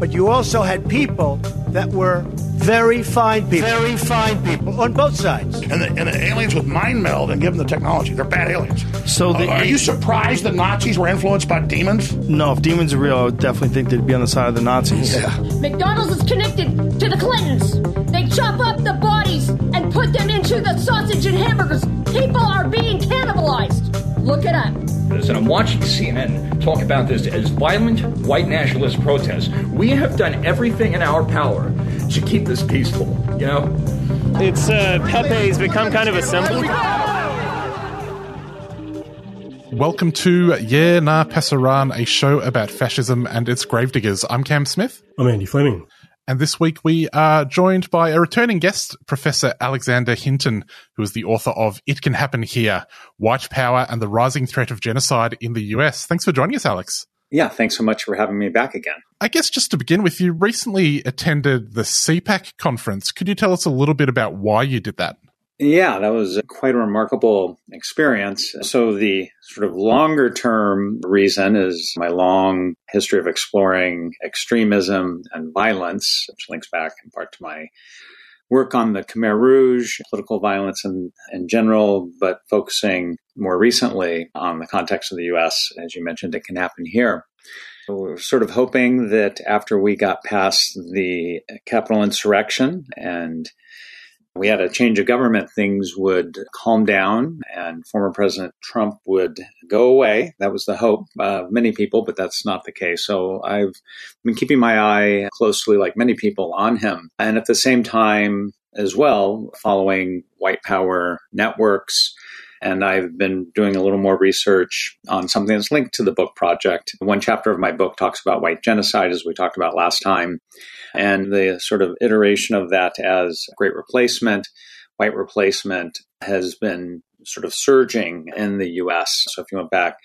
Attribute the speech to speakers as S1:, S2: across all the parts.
S1: but you also had people that were very fine people. Very fine people on both sides.
S2: And the, and the aliens with mind meld and give them the technology. They're bad aliens.
S3: So the,
S2: Uh, are you surprised the Nazis were influenced by demons?
S3: No, if demons are real, I would definitely think they'd be on the side of the Nazis.
S2: Yeah.
S4: McDonald's is connected to the Clintons. They chop up the bodies and put them into the sausage and hamburgers. People are being cannibalized. Look it up.
S5: And I'm watching CNN talk about this as violent white nationalist protests. We have done everything in our power to keep this peaceful, you know?
S6: It's uh, Pepe's become kind of a symbol.
S7: Welcome to Yeah Nah Pasaran, a show about fascism and its gravediggers. I'm Cam Smith.
S8: I'm Andy Fleming.
S7: And this week we are joined by a returning guest, Professor Alexander Hinton, who is the author of It Can Happen Here White Power and the Rising Threat of Genocide in the US. Thanks for joining us, Alex.
S9: Yeah, thanks so much for having me back again.
S7: I guess just to begin with, you recently attended the CPAC conference. Could you tell us a little bit about why you did that?
S9: Yeah, that was quite a remarkable experience. So, the sort of longer term reason is my long history of exploring extremism and violence, which links back in part to my work on the Khmer Rouge, political violence in, in general, but focusing more recently on the context of the US. As you mentioned, it can happen here. So we we're sort of hoping that after we got past the Capitol insurrection and we had a change of government, things would calm down and former President Trump would go away. That was the hope of many people, but that's not the case. So I've been keeping my eye closely, like many people, on him. And at the same time, as well, following white power networks. And I've been doing a little more research on something that's linked to the book project. One chapter of my book talks about white genocide, as we talked about last time, and the sort of iteration of that as great replacement. White replacement has been sort of surging in the US. So if you went back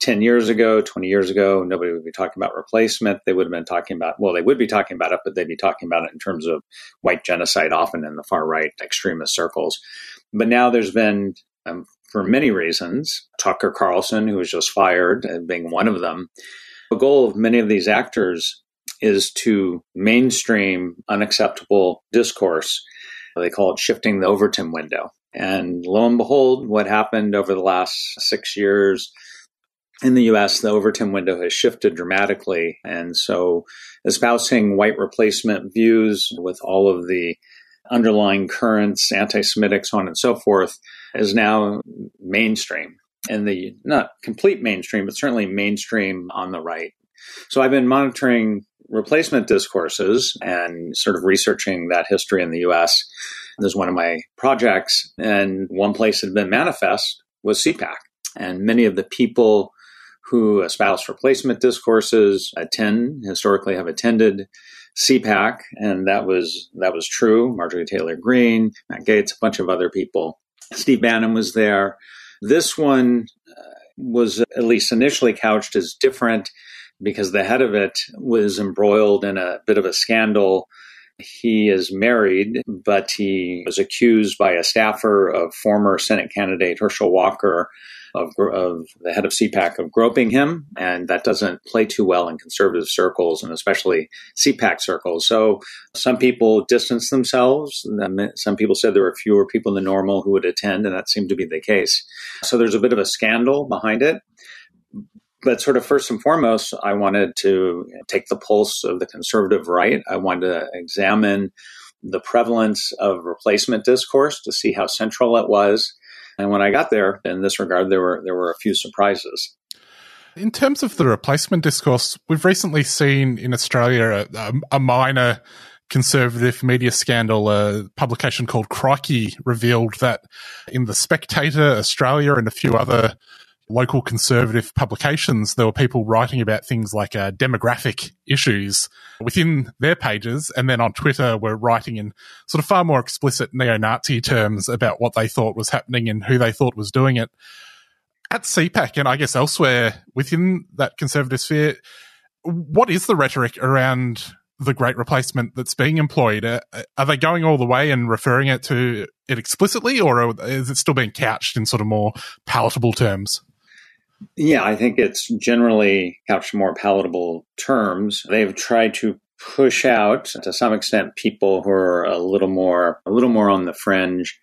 S9: 10 years ago, 20 years ago, nobody would be talking about replacement. They would have been talking about, well, they would be talking about it, but they'd be talking about it in terms of white genocide, often in the far right extremist circles. But now there's been um, for many reasons. Tucker Carlson, who was just fired, uh, being one of them. The goal of many of these actors is to mainstream unacceptable discourse. They call it shifting the Overton window. And lo and behold, what happened over the last six years in the US, the Overton window has shifted dramatically. And so espousing white replacement views with all of the underlying currents, anti Semitic, so on and so forth, is now mainstream. And the not complete mainstream, but certainly mainstream on the right. So I've been monitoring replacement discourses and sort of researching that history in the US. This is one of my projects. And one place that had been manifest was CPAC. And many of the people who espouse replacement discourses attend, historically have attended CPAC, and that was that was true. Marjorie Taylor Greene, Matt Gaetz, a bunch of other people. Steve Bannon was there. This one uh, was at least initially couched as different because the head of it was embroiled in a bit of a scandal. He is married, but he was accused by a staffer of former Senate candidate Herschel Walker of, of, the head of CPAC of groping him, and that doesn't play too well in conservative circles and especially CPAC circles. So some people distanced themselves. Some people said there were fewer people than normal who would attend, and that seemed to be the case. So there's a bit of a scandal behind it. But sort of first and foremost, I wanted to take the pulse of the conservative right. I wanted to examine the prevalence of replacement discourse to see how central it was. And when I got there, in this regard, there were there were a few surprises.
S7: In terms of the replacement discourse, we've recently seen in Australia a, a minor conservative media scandal. A publication called Crikey revealed that in the Spectator, Australia, and a few other local conservative publications, there were people writing about things like uh, demographic issues within their pages, and then on Twitter were writing in sort of far more explicit neo-Nazi terms about what they thought was happening and who they thought was doing it. At CPAC and I guess elsewhere within that conservative sphere, what is the rhetoric around the great replacement that's being employed? Uh, are they going all the way and referring it to it explicitly, or is it still being couched in sort of more palatable terms?
S9: Yeah, I think it's generally couched more palatable terms. They've tried to push out to some extent people who are a little more a little more on the fringe.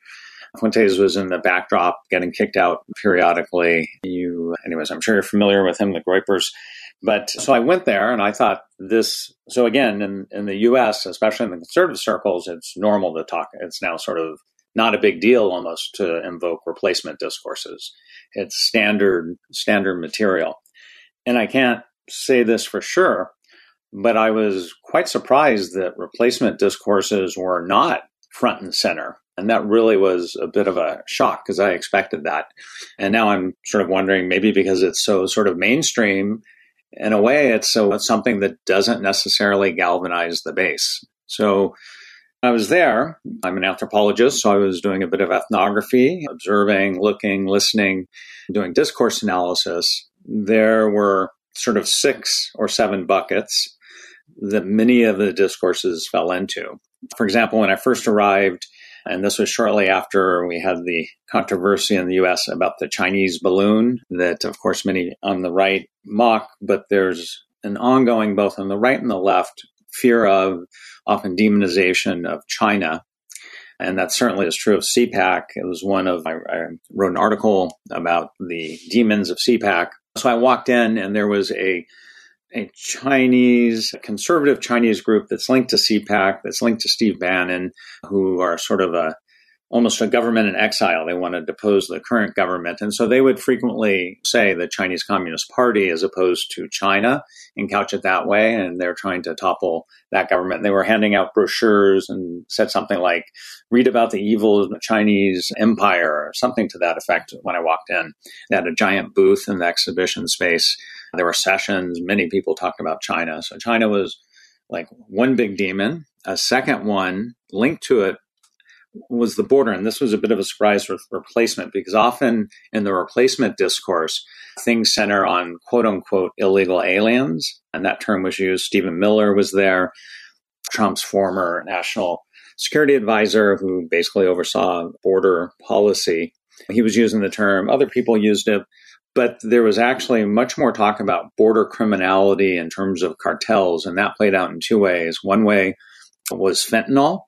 S9: Fuentes was in the backdrop, getting kicked out periodically. You, anyways, I'm sure you're familiar with him, the Groypers. But so I went there and I thought this. So again, in, in the U.S., especially in the conservative circles, it's normal to talk. It's now sort of not a big deal almost to invoke replacement discourses. It's standard standard material, and I can't say this for sure, but I was quite surprised that replacement discourses were not front and center. And that really was a bit of a shock because I expected that. And now I'm sort of wondering maybe because it's so sort of mainstream, in a way, it's, so, something that doesn't necessarily galvanize the base. So I was there. I'm an anthropologist, so I was doing a bit of ethnography, observing, looking, listening, doing discourse analysis. There were sort of six or seven buckets that many of the discourses fell into. For example, when I first arrived, and this was shortly after we had the controversy in the US about the Chinese balloon, that of course many on the right mock, but there's an ongoing, both on the right and the left, fear of often demonization of China. And that certainly is true of CPAC. It was one of, I, I wrote an article about the demons of CPAC. So I walked in and there was a a Chinese, a conservative Chinese group that's linked to CPAC, that's linked to Steve Bannon, who are sort of a almost a government in exile. They want to depose the current government. And so they would frequently say the Chinese Communist Party as opposed to China and couch it that way. And they're trying to topple that government. And they were handing out brochures and said something like, read about the evil of the Chinese empire or something to that effect when I walked in. They had a giant booth in the exhibition space there were sessions. Many people talked about China. So China was like one big demon. A second one linked to it was the border. And this was a bit of a surprise with replacement because often in the replacement discourse, things center on quote unquote illegal aliens. And that term was used. Stephen Miller was there, Trump's former national security advisor who basically oversaw border policy. He was using the term. Other people used it. But there was actually much more talk about border criminality in terms of cartels, and that played out in two ways. One way was fentanyl,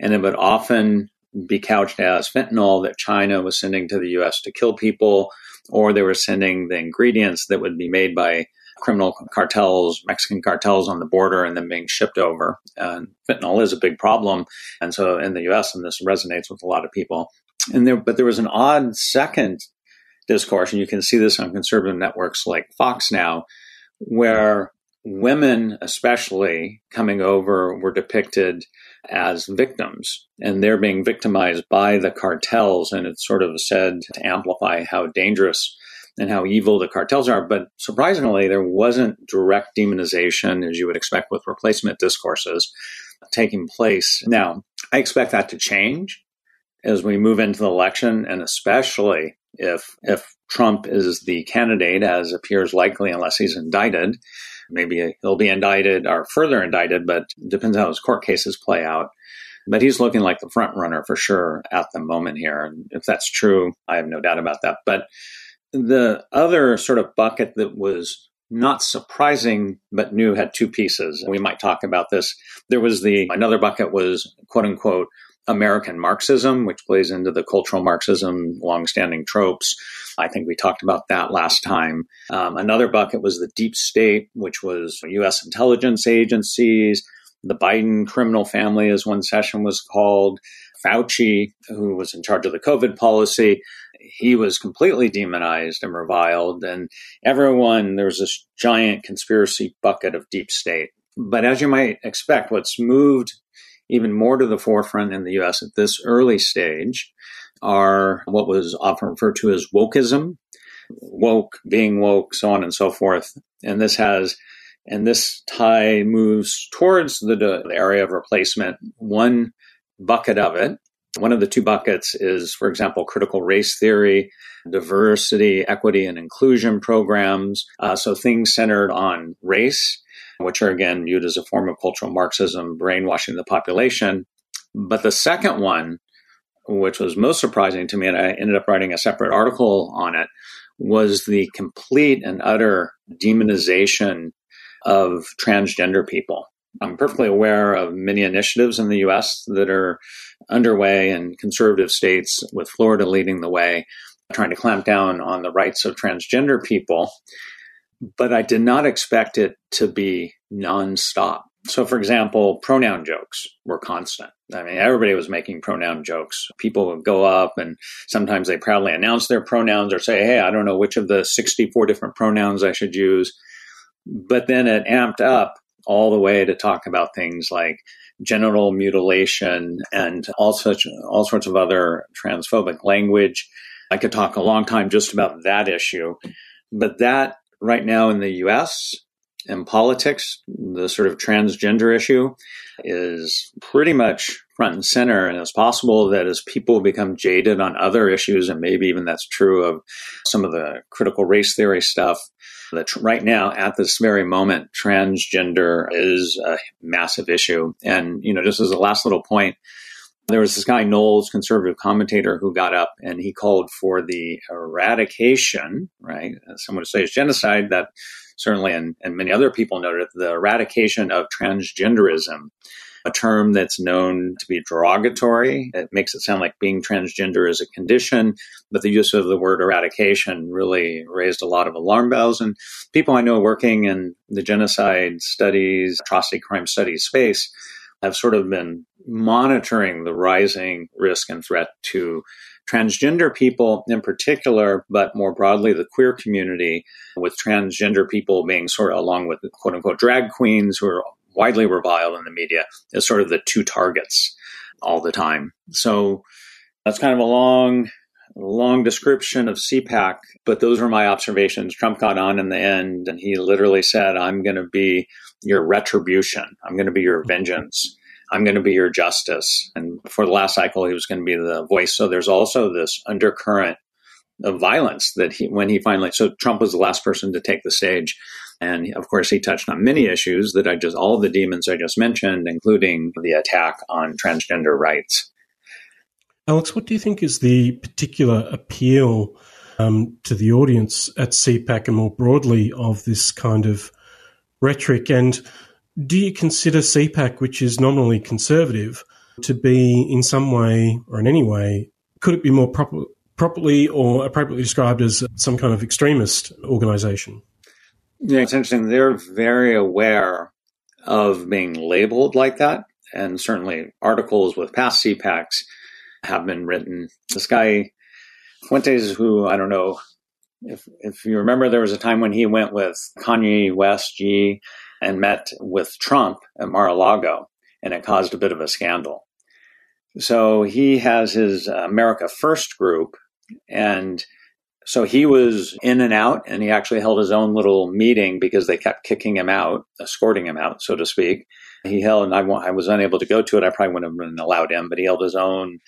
S9: and it would often be couched as fentanyl that China was sending to the US to kill people, or they were sending the ingredients that would be made by criminal cartels, Mexican cartels on the border, and then being shipped over. And fentanyl is a big problem. And so in the US, and this resonates with a lot of people. And there, but there was an odd second discourse, and you can see this on conservative networks like Fox now, where women, especially coming over, were depicted as victims and they're being victimized by the cartels. And it's sort of said to amplify how dangerous and how evil the cartels are. But surprisingly, there wasn't direct demonization, as you would expect with replacement discourses, taking place. Now, I expect that to change as we move into the election, and especially if if Trump is the candidate, as appears likely, unless he's indicted. Maybe he'll be indicted or further indicted, but depends how his court cases play out. But he's looking like the front runner for sure at the moment here. And if that's true, I have no doubt about that. But the other sort of bucket that was not surprising but new had two pieces. We might talk about this. There was the another bucket was quote unquote American Marxism, which plays into the cultural Marxism longstanding tropes. I think we talked about that last time. Um, another bucket was the deep state, which was U.S. intelligence agencies. The Biden criminal family, as one session was called. Fauci, who was in charge of the COVID policy, he was completely demonized and reviled. And everyone, there was this giant conspiracy bucket of deep state. But as you might expect, what's moved even more to the forefront in the US at this early stage are what was often referred to as wokeism, woke, being woke, so on and so forth. And this has, and this tie moves towards the, the area of replacement. One bucket of it, one of the two buckets is, for example, critical race theory, diversity, equity, and inclusion programs. Uh, so things centered on race which are again viewed as a form of cultural Marxism, brainwashing the population. But the second one, which was most surprising to me, and I ended up writing a separate article on it, was the complete and utter demonization of transgender people. I'm perfectly aware of many initiatives in the US that are underway in conservative states, with Florida leading the way, trying to clamp down on the rights of transgender people. But I did not expect it to be nonstop. So, for example, pronoun jokes were constant. I mean, everybody was making pronoun jokes. People would go up and sometimes they proudly announce their pronouns or say, Hey, I don't know which of the 64 different pronouns I should use. But then it amped up all the way to talk about things like genital mutilation and all such all sorts of other transphobic language. I could talk a long time just about that issue, but that right now in the U.S. in politics, the sort of transgender issue is pretty much front and center. And it's possible that as people become jaded on other issues, and maybe even that's true of some of the critical race theory stuff, that right now, at this very moment, transgender is a massive issue. And, you know, just as a last little point, there was this guy, Knowles, conservative commentator, who got up and he called for the eradication, right? Someone would say it's genocide, that certainly, and, and many other people noted the eradication of transgenderism a term that's known to be derogatory. It makes it sound like being transgender is a condition, but the use of the word eradication really raised a lot of alarm bells. And people I know working in the genocide studies, atrocity crime studies space have sort of been monitoring the rising risk and threat to transgender people in particular, but more broadly the queer community, with transgender people being sort of along with quote unquote drag queens who are widely reviled in the media as sort of the two targets all the time. So that's kind of a long, long description of CPAC, but those were my observations. Trump got on in the end and he literally said, I'm going to be your retribution. I'm going to be your vengeance. I'm going to be your justice. And for the last cycle, he was going to be the voice. So there's also this undercurrent of violence that he, when he finally, so Trump was the last person to take the stage. And of course, he touched on many issues that I just, all the demons I just mentioned, including the attack on transgender rights.
S8: Alex, what do you think is the particular appeal um, to the audience at CPAC and more broadly of this kind of rhetoric? And do you consider CPAC, which is nominally conservative, to be in some way or in any way, could it be more proper, properly or appropriately described as some kind of extremist organization?
S9: Yeah, it's interesting. They're very aware of being labeled like that. And certainly articles with past CPACs have been written. This guy, Fuentes, who I don't know if, if you remember, there was a time when he went with Kanye West G and met with Trump at Mar-a-Lago, and it caused a bit of a scandal. So he has his America First group, and so he was in and out, and he actually held his own little meeting because they kept kicking him out, escorting him out, so to speak. He held, and I, I was unable to go to it. I probably wouldn't have been allowed in, but he held his own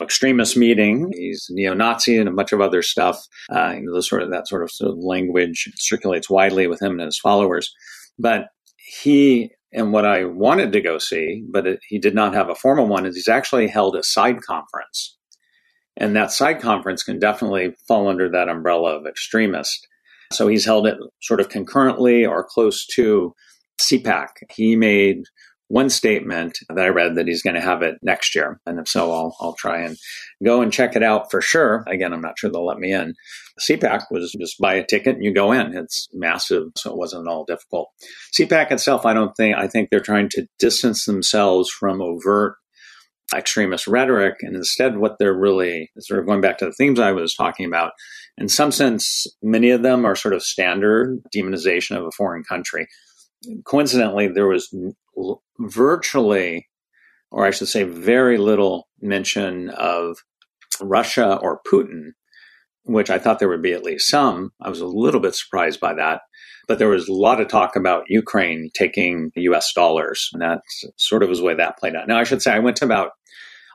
S9: extremist meeting. He's neo-Nazi and a bunch of other stuff. Uh, you know, sort of that sort of, sort of language circulates widely with him and his followers. But he and what I wanted to go see, but it, he did not have a formal one, is he's actually held a side conference and that side conference can definitely fall under that umbrella of extremist. So he's held it sort of concurrently or close to CPAC. He made one statement that I read that he's going to have it next year. And if so, I'll, I'll try and go and check it out for sure. Again, I'm not sure they'll let me in. CPAC was just buy a ticket and you go in. It's massive, so it wasn't all difficult. CPAC itself, I don't think, I think they're trying to distance themselves from overt extremist rhetoric. And instead, what they're really sort of going back to the themes I was talking about, in some sense, many of them are sort of standard demonization of a foreign country. Coincidentally, there was virtually, or I should say, very little mention of Russia or Putin, which I thought there would be at least some. I was a little bit surprised by that. But there was a lot of talk about Ukraine taking US dollars. And that sort of was the way that played out. Now, I should say, I went to about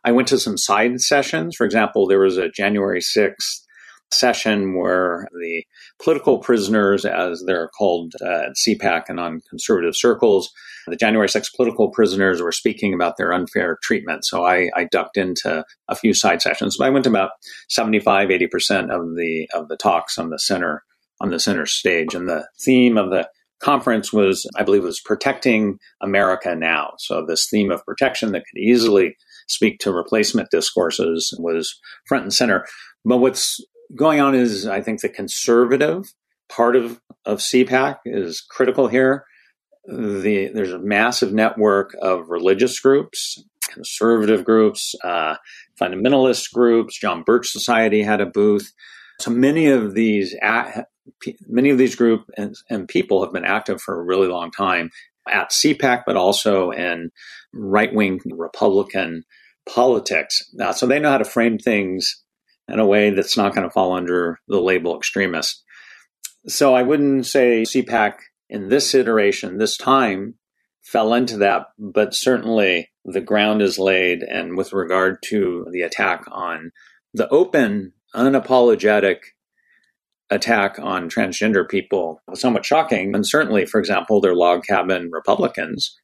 S9: I went to some side sessions. For example, there was a January 6th session where the political prisoners, as they're called uh, at CPAC and on conservative circles, the January 6 political prisoners were speaking about their unfair treatment. So I, I ducked into a few side sessions. But I went to about 75, 80% of the of the talks on the center on the center stage. And the theme of the conference was, I believe, was protecting America now. So this theme of protection that could easily speak to replacement discourses was front and center. But what's going on is, I think, the conservative part of, of CPAC is critical here. The, there's a massive network of religious groups, conservative groups, uh, fundamentalist groups. John Birch Society had a booth. So many of these many of these groups and, and, people have been active for a really long time at CPAC, but also in right wing Republican politics. Uh, so they know how to frame things in a way that's not going to fall under the label extremist. So I wouldn't say CPAC in this iteration, this time, fell into that, but certainly the ground is laid. And with regard to the attack on the open, unapologetic attack on transgender people, somewhat shocking. And certainly, for example, they're log cabin Republicans.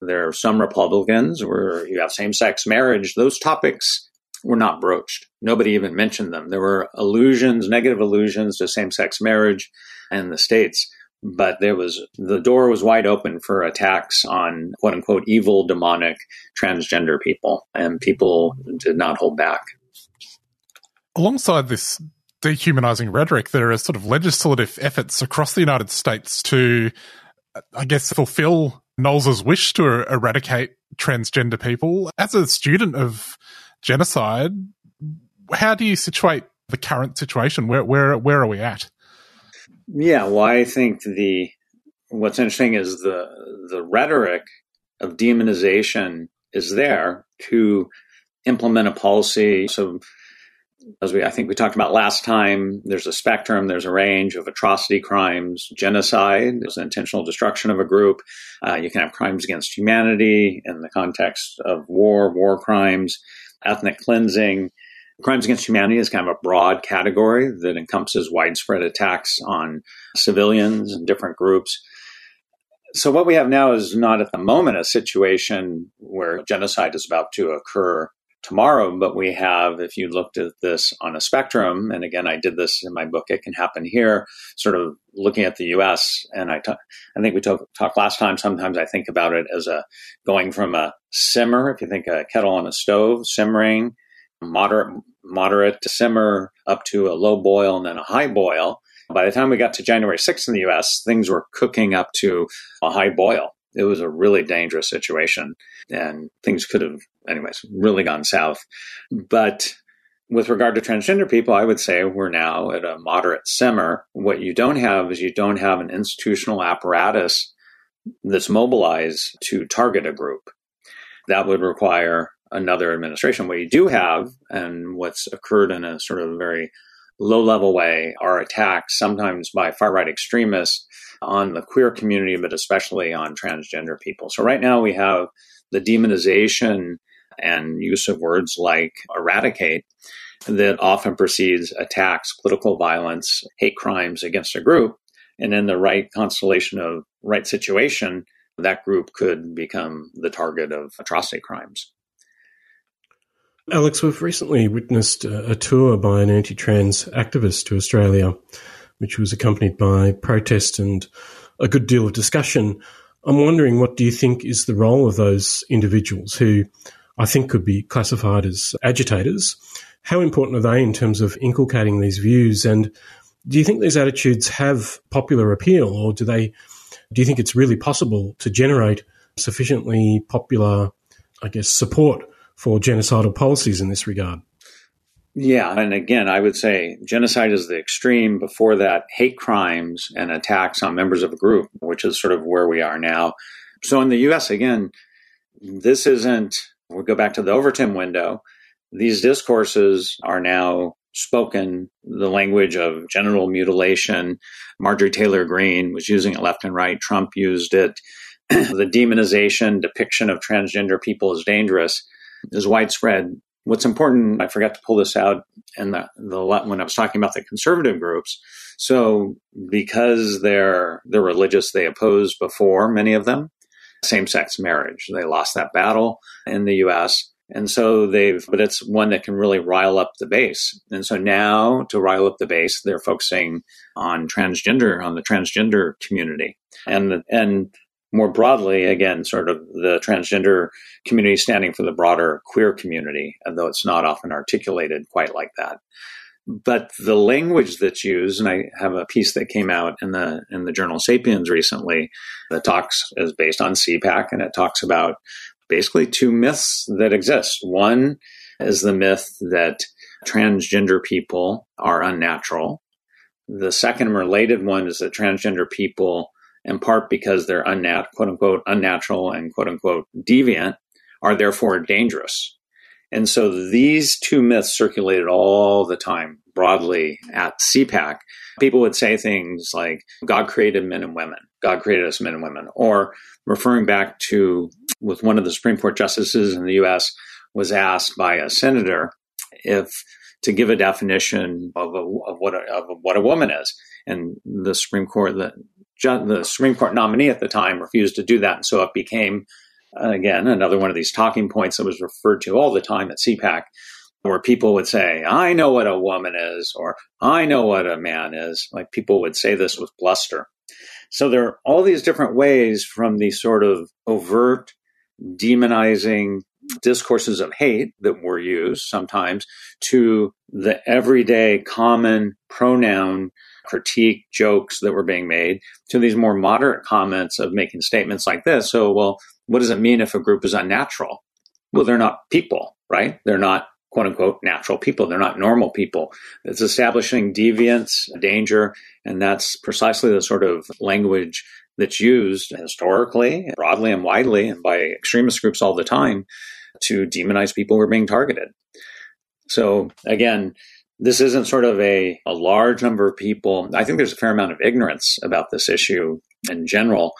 S9: There are some Republicans where you have same sex marriage. Those topics were not broached. Nobody even mentioned them. There were allusions, negative allusions to same sex marriage and the States, but there was the door was wide open for attacks on quote unquote evil, demonic transgender people, and people did not hold back.
S7: Alongside this dehumanizing rhetoric, there are sort of legislative efforts across the United States to, I guess, fulfill Knowles's wish to eradicate transgender people. As a student of genocide, how do you situate the current situation? Where where where are we at?
S9: Yeah, well, I think the what's interesting is the the rhetoric of demonization is there to implement a policy. So as we I think we talked about last time, there's a spectrum, there's a range of atrocity crimes, genocide, there's an intentional destruction of a group. Uh, you can have crimes against humanity in the context of war, war crimes, ethnic cleansing. Crimes against humanity is kind of a broad category that encompasses widespread attacks on civilians and different groups. So, what we have now is not at the moment a situation where genocide is about to occur tomorrow, but we have, if you looked at this on a spectrum, and again, I did this in my book, It Can Happen Here, sort of looking at the US, and I, t- I think we talked talk last time, sometimes I think about it as a going from a simmer, if you think a kettle on a stove, simmering, moderate, moderate to simmer, up to a low boil and then a high boil. By the time we got to January 6th in the US, things were cooking up to a high boil it was a really dangerous situation and things could have anyways really gone south. But with regard to transgender people i would say we're now at a moderate simmer. What you don't have is you don't have an institutional apparatus that's mobilized to target a group. That would require another administration. What you do have and what's occurred in a sort of very low level way are attacks sometimes by far right extremists on the queer community, but especially on transgender people. So right now we have the demonization and use of words like eradicate that often precedes attacks, political violence, hate crimes against a group. And in the right constellation of right situation, that group could become the target of atrocity crimes.
S8: Alex, we've recently witnessed a tour by an anti trans activist to Australia which was accompanied by protest and a good deal of discussion. I'm wondering what do you think is the role of those individuals who I think could be classified as agitators? How important are they in terms of inculcating these views? And do you think these attitudes have popular appeal, or do they? Do you think it's really possible to generate sufficiently popular, I guess, support for genocidal policies in this regard?
S9: Yeah. And again, I would say genocide is the extreme. Before that, hate crimes and attacks on members of a group, which is sort of where we are now. So in the US, again, this isn't, we go back to the Overton window. These discourses are now spoken the language of genital mutilation. Marjorie Taylor Greene was using it left and right. Trump used it. the demonization, depiction of transgender people as dangerous is widespread What's important, I forgot to pull this out and the, the when I was talking about the conservative groups. So because they're they're religious, they opposed before many of them same-sex marriage. They lost that battle in the U.S. And so they've, but it's one that can really rile up the base. And so now to rile up the base, they're focusing on transgender, on the transgender community. And, and more broadly, again, sort of the transgender community standing for the broader queer community, although it's not often articulated quite like that. But the language that's used, and I have a piece that came out in the in the journal Sapiens recently that talks is based on CPAC, and it talks about basically two myths that exist. One is the myth that transgender people are unnatural. The second related one is that transgender people, in part because they're unnat- quote unquote unnatural and quote unquote deviant, are therefore dangerous. And so these two myths circulated all the time broadly at CPAC. People would say things like, God created men and women. God created us men and women. Or referring back to with one of the Supreme Court justices in the US was asked by a senator if to give a definition of, a, of what a, of what a woman is, and the Supreme Court the the Supreme Court nominee at the time refused to do that, and so it became again another one of these talking points that was referred to all the time at CPAC, where people would say, "I know what a woman is," or "I know what a man is." Like people would say this with bluster. So there are all these different ways from the sort of overt demonizing discourses of hate that were used sometimes to the everyday common pronoun critique jokes that were being made to these more moderate comments of making statements like this. So, well, what does it mean if a group is unnatural? Well, they're not people, right? They're not quote unquote natural people. They're not normal people. It's establishing deviance, danger, and that's precisely the sort of language that's used historically, broadly and widely, and by extremist groups all the time to demonize people who are being targeted. So again, this isn't sort of a, a large number of people. I think there's a fair amount of ignorance about this issue in general,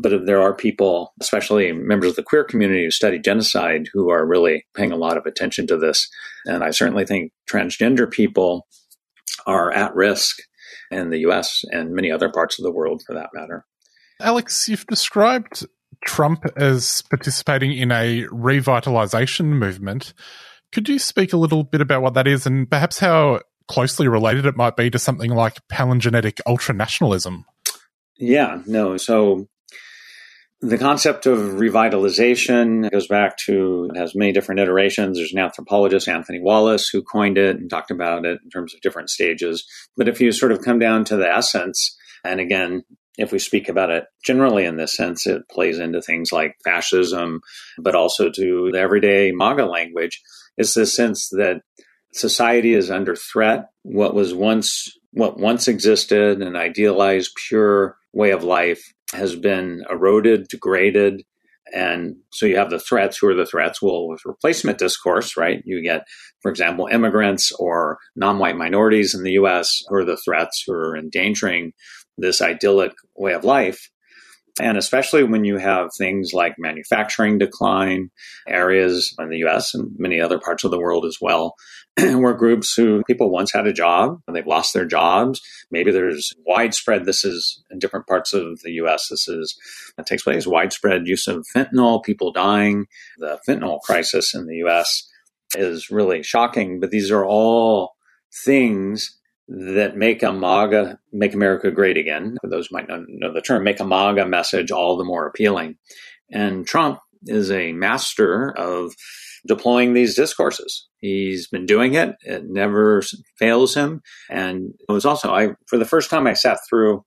S9: but there are people, especially members of the queer community who study genocide, who are really paying a lot of attention to this. And I certainly think transgender people are at risk in the US and many other parts of the world for that matter.
S7: Alex, you've described Trump as participating in a revitalization movement. Could you speak a little bit about what that is and perhaps how closely related it might be to something like palingenetic ultranationalism?
S9: Yeah, no. So the concept of revitalization goes back to, it has many different iterations. There's an anthropologist, Anthony Wallace, who coined it and talked about it in terms of different stages. But if you sort of come down to the essence, and again, if we speak about it generally in this sense, it plays into things like fascism, but also to the everyday MAGA language. It's the sense that society is under threat. What was once what once existed, an idealized, pure way of life, has been eroded, degraded, and so you have the threats. Who are the threats? Well, with replacement discourse, right? You get, for example, immigrants or non-white minorities in the U.S. who are the threats who are endangering this idyllic way of life. And especially when you have things like manufacturing decline, areas in the US and many other parts of the world as well, where groups who people once had a job and they've lost their jobs. Maybe there's widespread, this is in different parts of the US, this is, that takes place, widespread use of fentanyl, people dying. The fentanyl crisis in the US is really shocking, but these are all things that make a MAGA, make America great again, for those might not know the term, make a MAGA message all the more appealing. And Trump is a master of deploying these discourses. He's been doing it. It never fails him. And it was also, I, for the first time I sat through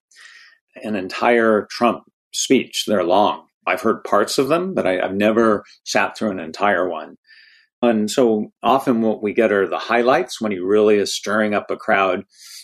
S9: an entire Trump speech. They're long. I've heard parts of them, but I, I've never sat through an entire one. And so often what we get are the highlights when he really is stirring up a crowd.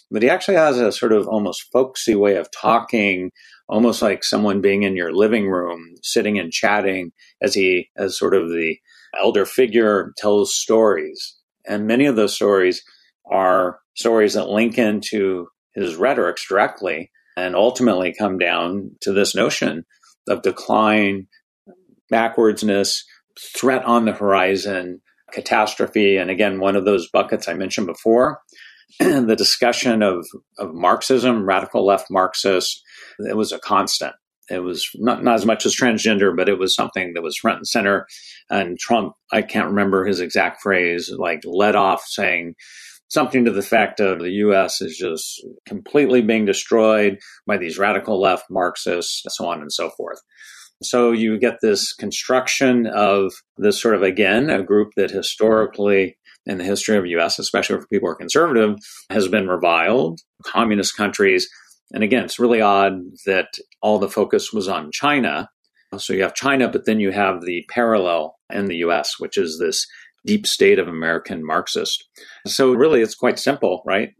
S9: But he actually has a sort of almost folksy way of talking, almost like someone being in your living room, sitting and chatting as he, as sort of the elder figure, tells stories. And many of those stories are stories that link into his rhetorics directly and ultimately come down to this notion of decline, backwardsness, threat on the horizon, catastrophe. And again, one of those buckets I mentioned before, the discussion of, of Marxism, radical left Marxist, it was a constant. It was not, not as much as transgender, but it was something that was front and center. And Trump, I can't remember his exact phrase, like led off saying something to the effect of the U.S. is just completely being destroyed by these radical left Marxists, so on and so forth. So you get this construction of this sort of, again, a group that historically in the history of the US, especially for people who are conservative, has been reviled. Communist countries. And again, it's really odd that all the focus was on China. So you have China, but then you have the parallel in the US, which is this deep state of American Marxist. So really, it's quite simple, right?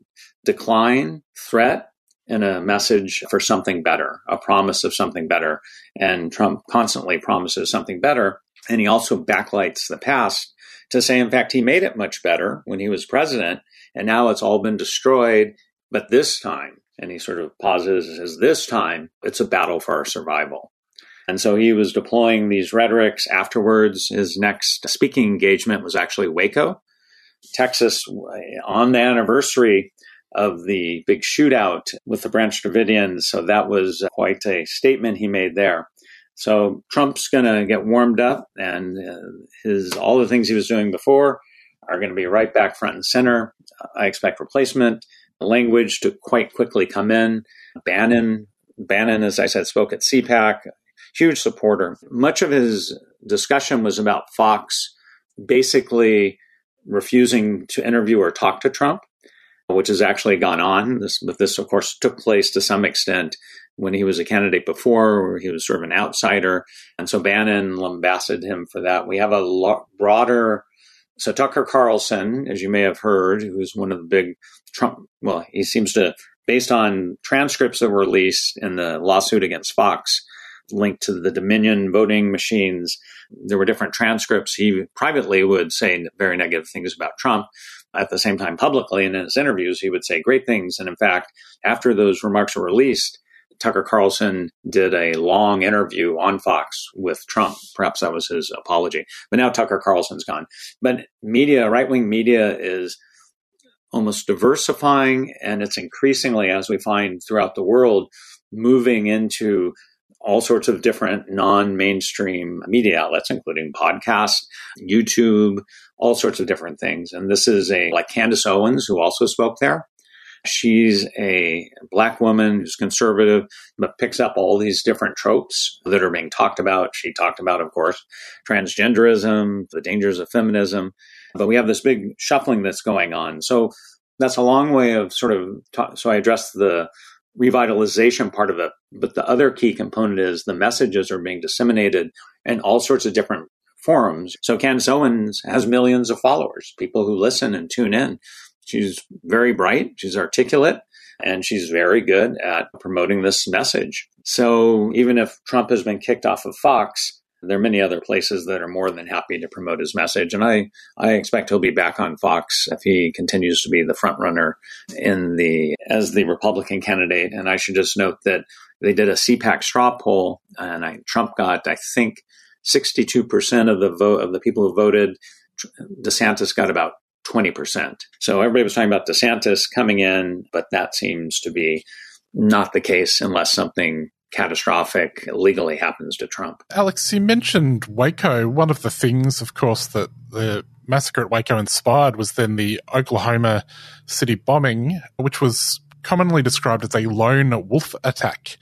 S9: Decline, threat, and a message for something better, a promise of something better. And Trump constantly promises something better. And he also backlights the past to say, in fact, he made it much better when he was president. And now it's all been destroyed. But this time, and he sort of pauses and says, this time, it's a battle for our survival. And so he was deploying these rhetorics. Afterwards, his next speaking engagement was actually Waco, Texas, on the anniversary of the big shootout with the Branch Davidians. So that was quite a statement he made there. So Trump's going to get warmed up, and uh, his all the things he was doing before are going to be right back front and center. I expect replacement language to quite quickly come in. Bannon, Bannon, as I said, spoke at CPAC, huge supporter. Much of his discussion was about Fox basically refusing to interview or talk to Trump which has actually gone on. This, but this, of course, took place to some extent when he was a candidate before, where he was sort of an outsider. And so Bannon lambasted him for that. We have a lo- broader. So Tucker Carlson, as you may have heard, who's one of the big Trump, well, he seems to, based on transcripts that were released in the lawsuit against Fox, linked to the Dominion voting machines, there were different transcripts. He privately would say very negative things about Trump at the same time publicly and in his interviews he would say great things. And in fact after those remarks were released tucker carlson did a long interview on fox with trump. Perhaps that was his apology but now tucker carlson's gone. But media right-wing media is almost diversifying and it's increasingly as we find throughout the world moving into all sorts of different non mainstream media outlets, including podcasts, YouTube, all sorts of different things. And this is a, like Candace Owens, who also spoke there. She's a black woman who's conservative, but picks up all these different tropes that are being talked about. She talked about, of course, transgenderism, the dangers of feminism. But we have this big shuffling that's going on. So that's a long way of sort of, ta- so I addressed the revitalization part of it. But the other key component is the messages are being disseminated in all sorts of different forums. So Candace Owens has millions of followers, people who listen and tune in. She's very bright, she's articulate, and she's very good at promoting this message. So even if Trump has been kicked off of Fox, there are many other places that are more than happy to promote his message, and I, I expect he'll be back on Fox if he continues to be the front runner in the as the Republican candidate. And I should just note that they did a CPAC straw poll, and I, Trump got I think sixty two percent of the vote of the people who voted. DeSantis got about 20%. So everybody was talking about DeSantis coming in, but that seems to be not the case unless something catastrophic legally happens to Trump.
S7: Alex, you mentioned Waco. One of the things, of course, that the massacre at Waco inspired was then the Oklahoma City bombing, which was commonly described as a lone wolf attack.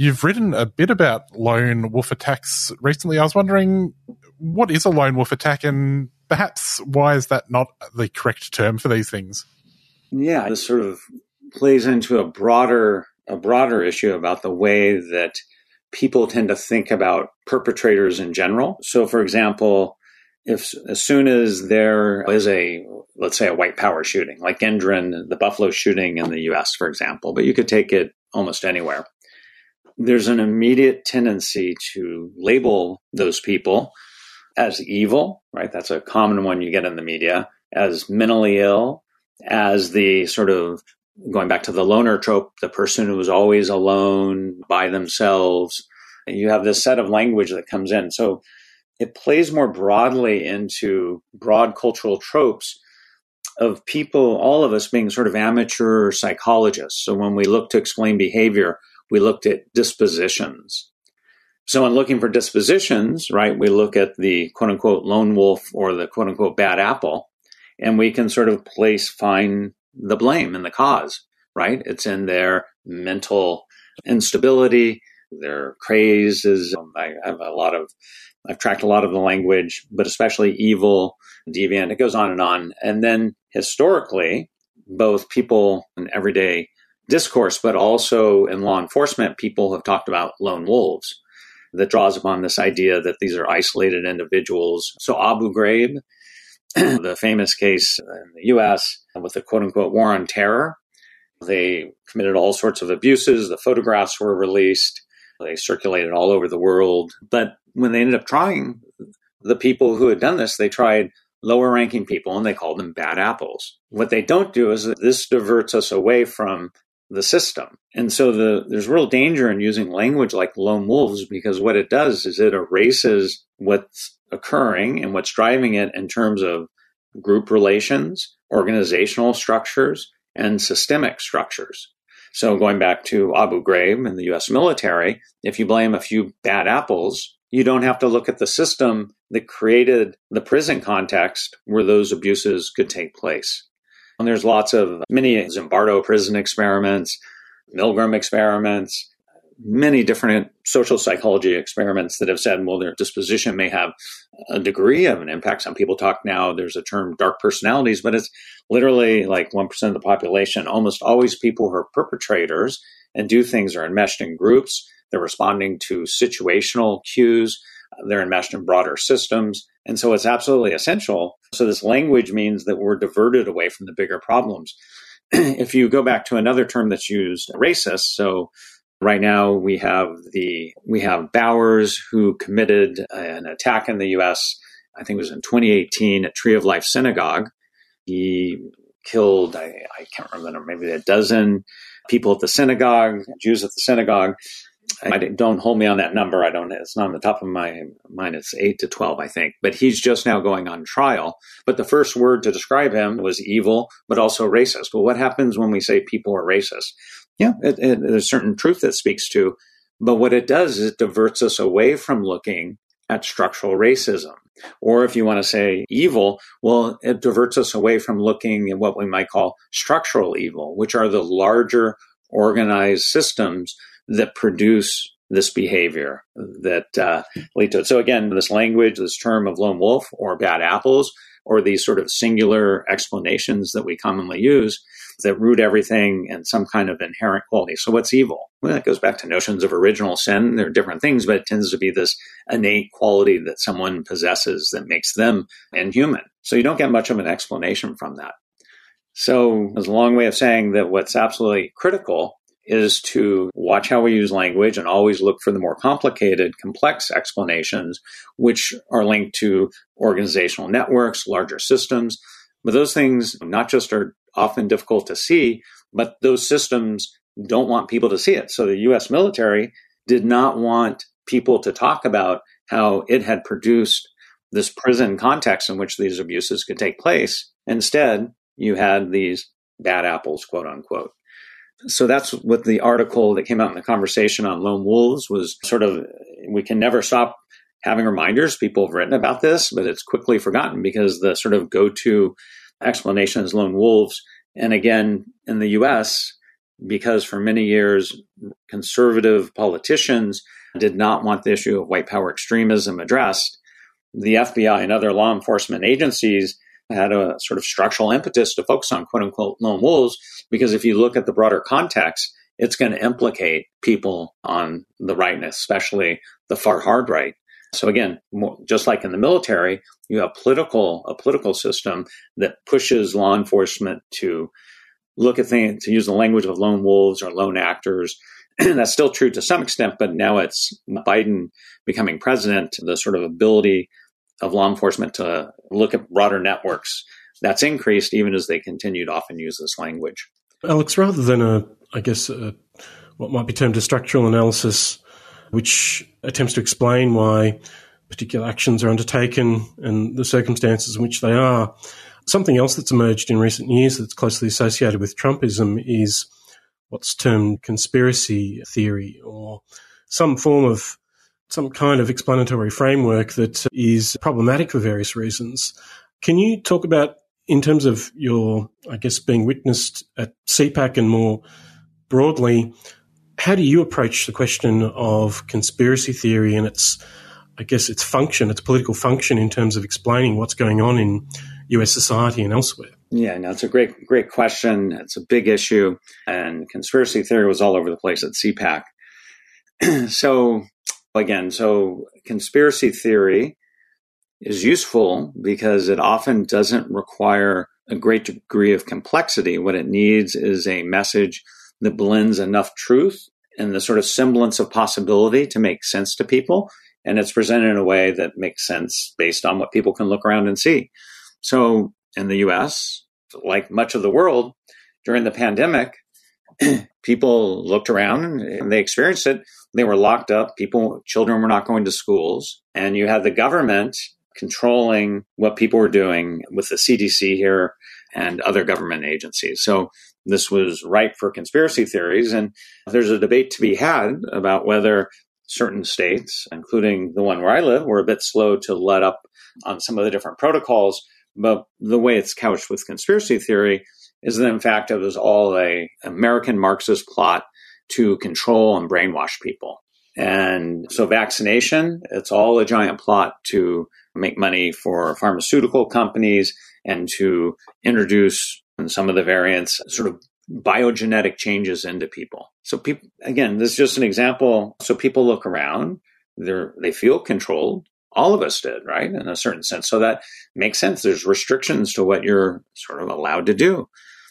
S7: You've written a bit about lone wolf attacks recently. I was wondering what is a lone wolf attack and perhaps why is that not the correct term for these things?
S9: Yeah, this sort of plays into a broader a broader issue about the way that people tend to think about perpetrators in general. So, for example, if as soon as there is a let's say a white power shooting, like Gendron, the Buffalo shooting in the U.S., for example, but you could take it almost anywhere. There's an immediate tendency to label those people as evil, right? That's a common one you get in the media, as mentally ill, as the sort of going back to the loner trope, the person who was always alone by themselves. You have this set of language that comes in. So it plays more broadly into broad cultural tropes of people, all of us being sort of amateur psychologists. So when we look to explain behavior, we looked at dispositions. So, in looking for dispositions, right, we look at the quote unquote lone wolf or the quote unquote bad apple, and we can sort of place, find the blame and the cause, right? It's in their mental instability, their crazes. I have a lot of, I've tracked a lot of the language, but especially evil, deviant. It goes on and on. And then historically, both people in everyday discourse, but also in law enforcement, people have talked about lone wolves that draws upon this idea that these are isolated individuals. So Abu Ghraib, the famous case in the US with the quote unquote war on terror, they committed all sorts of abuses. The photographs were released. They circulated all over the world. But when they ended up trying the people who had done this, they tried lower ranking people and they called them bad apples. What they don't do is that this diverts us away from the system. And so the, there's real danger in using language like lone wolves because what it does is it erases what's occurring and what's driving it in terms of group relations, organizational structures, and systemic structures. So going back to Abu Ghraib and the US military, if you blame a few bad apples, you don't have to look at the system that created the prison context where those abuses could take place. And there's lots of many Zimbardo prison experiments, Milgram experiments, many different social psychology experiments that have said, well, their disposition may have a degree of an impact. Some people talk now, there's a term dark personalities, but it's literally like 1% of the population, almost always people who are perpetrators and do things are enmeshed in groups. They're responding to situational cues. They're enmeshed in broader systems. And so it's absolutely essential. So this language means that we're diverted away from the bigger problems. if you go back to another term that's used, racist. So right now we have the, we have Bowers who committed an attack in the U.S. I think it was in 2018 at Tree of Life Synagogue. He killed, I, I can't remember, maybe a dozen people at the synagogue, Jews at the synagogue. I don't hold me on that number. I don't. It's not on the top of my mind. It's eight to twelve, I think. But he's just now going on trial. But the first word to describe him was evil, but also racist. Well, what happens when we say people are racist? Yeah, it, it, there's certain truth that speaks to, but what it does is it diverts us away from looking at structural racism. Or if you want to say evil, well, it diverts us away from looking at what we might call structural evil, which are the larger organized systems that produce this behavior that uh, lead to it. So again, this language, this term of lone wolf or bad apples, or these sort of singular explanations that we commonly use that root everything in some kind of inherent quality. So what's evil? Well, that goes back to notions of original sin. There are different things, but it tends to be this innate quality that someone possesses that makes them inhuman. So you don't get much of an explanation from that. So it's a long way of saying that what's absolutely critical is to watch how we use language and always look for the more complicated, complex explanations, which are linked to organizational networks, larger systems. But those things not just are often difficult to see, but those systems don't want people to see it. So the US military did not want people to talk about how it had produced this prison context in which these abuses could take place. Instead, you had these bad apples, quote unquote so that's what the article that came out in the conversation on lone wolves was sort of we can never stop having reminders. People have written about this but it's quickly forgotten because the sort of go-to explanation is lone wolves. And again in the US because for many years conservative politicians did not want the issue of white power extremism addressed the FBI and other law enforcement agencies had a sort of structural impetus to focus on quote unquote lone wolves because if you look at the broader context, it's going to implicate people on the right, especially the far hard right. So again, just like in the military, you have political a political system that pushes law enforcement to look at things to use the language of lone wolves or lone actors. That's still true to some extent, but now it's Biden becoming president. The sort of ability of law enforcement to look at broader networks that's increased even as they continue to often use this language.
S8: Alex, rather than a, I guess, a, what might be termed a structural analysis, which attempts to explain why particular actions are undertaken and the circumstances in which they are, something else that's emerged in recent years that's closely associated with Trumpism is what's termed conspiracy theory or some form of some kind of explanatory framework that is problematic for various reasons. Can you talk about, in terms of your, I guess, being witnessed at CPAC and more broadly, how do you approach the question of conspiracy theory and its, I guess, its function, its political function in terms of explaining what's going on in US society and elsewhere?
S9: Yeah, no, it's a great, great question. It's a big issue, and conspiracy theory was all over the place at CPAC. so, again, so conspiracy theory is useful because it often doesn't require a great degree of complexity. What it needs is a message that blends enough truth and the sort of semblance of possibility to make sense to people. And it's presented in a way that makes sense based on what people can look around and see. So in the US, like much of the world during the pandemic, people looked around and they experienced it. They were locked up. People, children were not going to schools. And you had the government controlling what people were doing with the CDC here and other government agencies. So this was ripe for conspiracy theories. And there's a debate to be had about whether certain states, including the one where I live, were a bit slow to let up on some of the different protocols. But the way it's couched with conspiracy theory is that, in fact, it was all a American Marxist plot to control and brainwash people. And so vaccination, it's all a giant plot to make money for pharmaceutical companies and to introduce some of the variants, sort of biogenetic changes into people. So people, again, this is just an example. So people look around, they're, they feel controlled. All of us did, right? In a certain sense. So that makes sense. There's restrictions to what you're sort of allowed to do.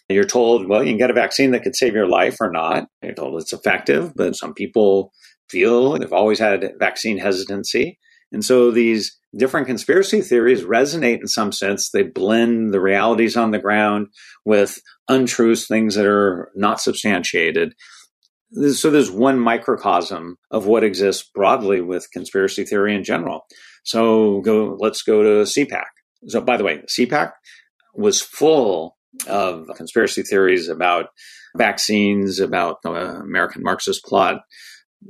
S9: You're told, well, you can get a vaccine that could save your life or not. You're told it's effective, but some people feel they've always had vaccine hesitancy. And so these different conspiracy theories resonate in some sense. They blend the realities on the ground with untruths, things that are not substantiated. So there's one microcosm of what exists broadly with conspiracy theory in general. So go, let's go to CPAC. So by the way, CPAC was full of conspiracy theories about vaccines, about the American Marxist plot.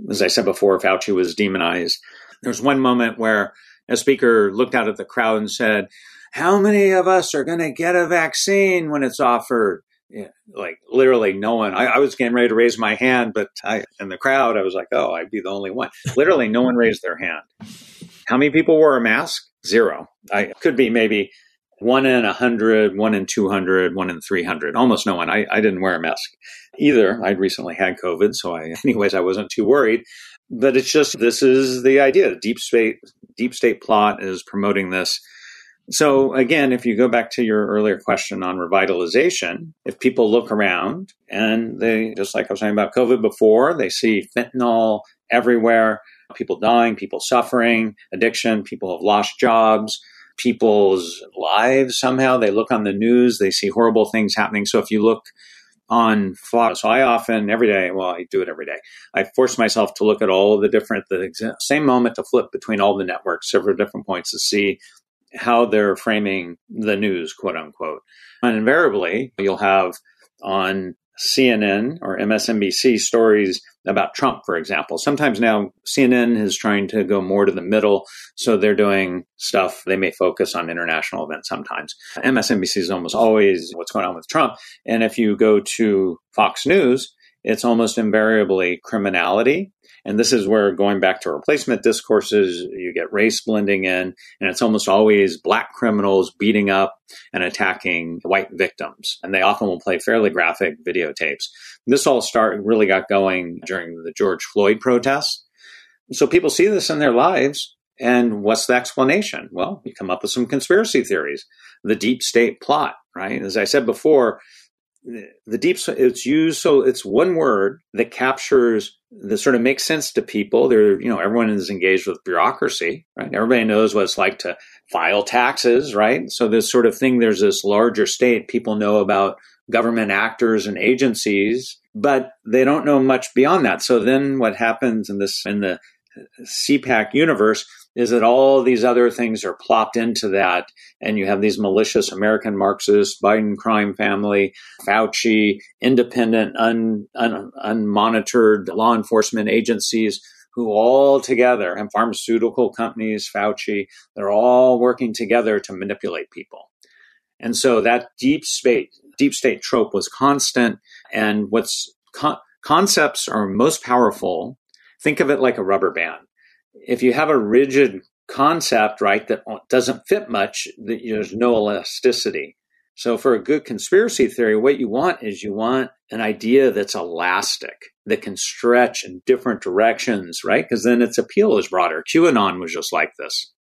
S9: As I said before, Fauci was demonized. There's one moment where a speaker looked out at the crowd and said, How many of us are going to get a vaccine when it's offered? Yeah, like literally no one. I, I, was getting ready to raise my hand, but I, in the crowd, I was like, oh, I'd be the only one. Literally, no one raised their hand. How many people wore a mask? Zero. I could be maybe one in a hundred, one in 200, one in 300. Almost no one. I, I didn't wear a mask either. I'd recently had COVID. So I, anyways, I wasn't too worried but it's just this is the idea. Deep state deep state plot is promoting this. So again, if you go back to your earlier question on revitalization, if people look around and they just like I was saying about COVID before, they see fentanyl everywhere, people dying, people suffering, addiction, people have lost jobs, people's lives somehow. They look on the news, they see horrible things happening. So if you look on Fox. So I often, every day, well, I do it every day. I force myself to look at all of the different, the same moment to flip between all the networks, several different points to see how they're framing the news, quote unquote. And invariably, you'll have on CNN or MSNBC stories about Trump, for example. Sometimes now CNN is trying to go more to the middle, so they're doing stuff. They may focus on international events sometimes. MSNBC is almost always what's going on with Trump. And if you go to Fox News, it's almost invariably criminality and this is where going back to replacement discourses, you get race blending in, and it's almost always black criminals beating up and attacking white victims. And they often will play fairly graphic videotapes. This all start really got going during the George Floyd protests. So people see this in their lives. And what's the explanation? Well, you come up with some conspiracy theories. The deep state plot, right? As I said before, the deep it's used so it's one word that captures that sort of makes sense to people. They're you know everyone is engaged with bureaucracy right? Everybody knows what it's like to file taxes right? So this sort of thing there's this larger state. People know about government actors and agencies but they don't know much beyond that. So then what happens in this in the CPAC universe is that all these other things are plopped into that, and you have these malicious American Marxists, Biden crime family, Fauci, independent, un, un, unmonitored law enforcement agencies who all together, and pharmaceutical companies, Fauci, they're all working together to manipulate people. And so that deep state, deep state trope was constant. And what's con- concepts are most powerful. Think of it like a rubber band. If you have a rigid concept, right, that doesn't fit much, that there's no elasticity. So for a good conspiracy theory, what you want is you want an idea that's elastic, that can stretch in different directions, right? Because then its appeal is broader. QAnon was just like this,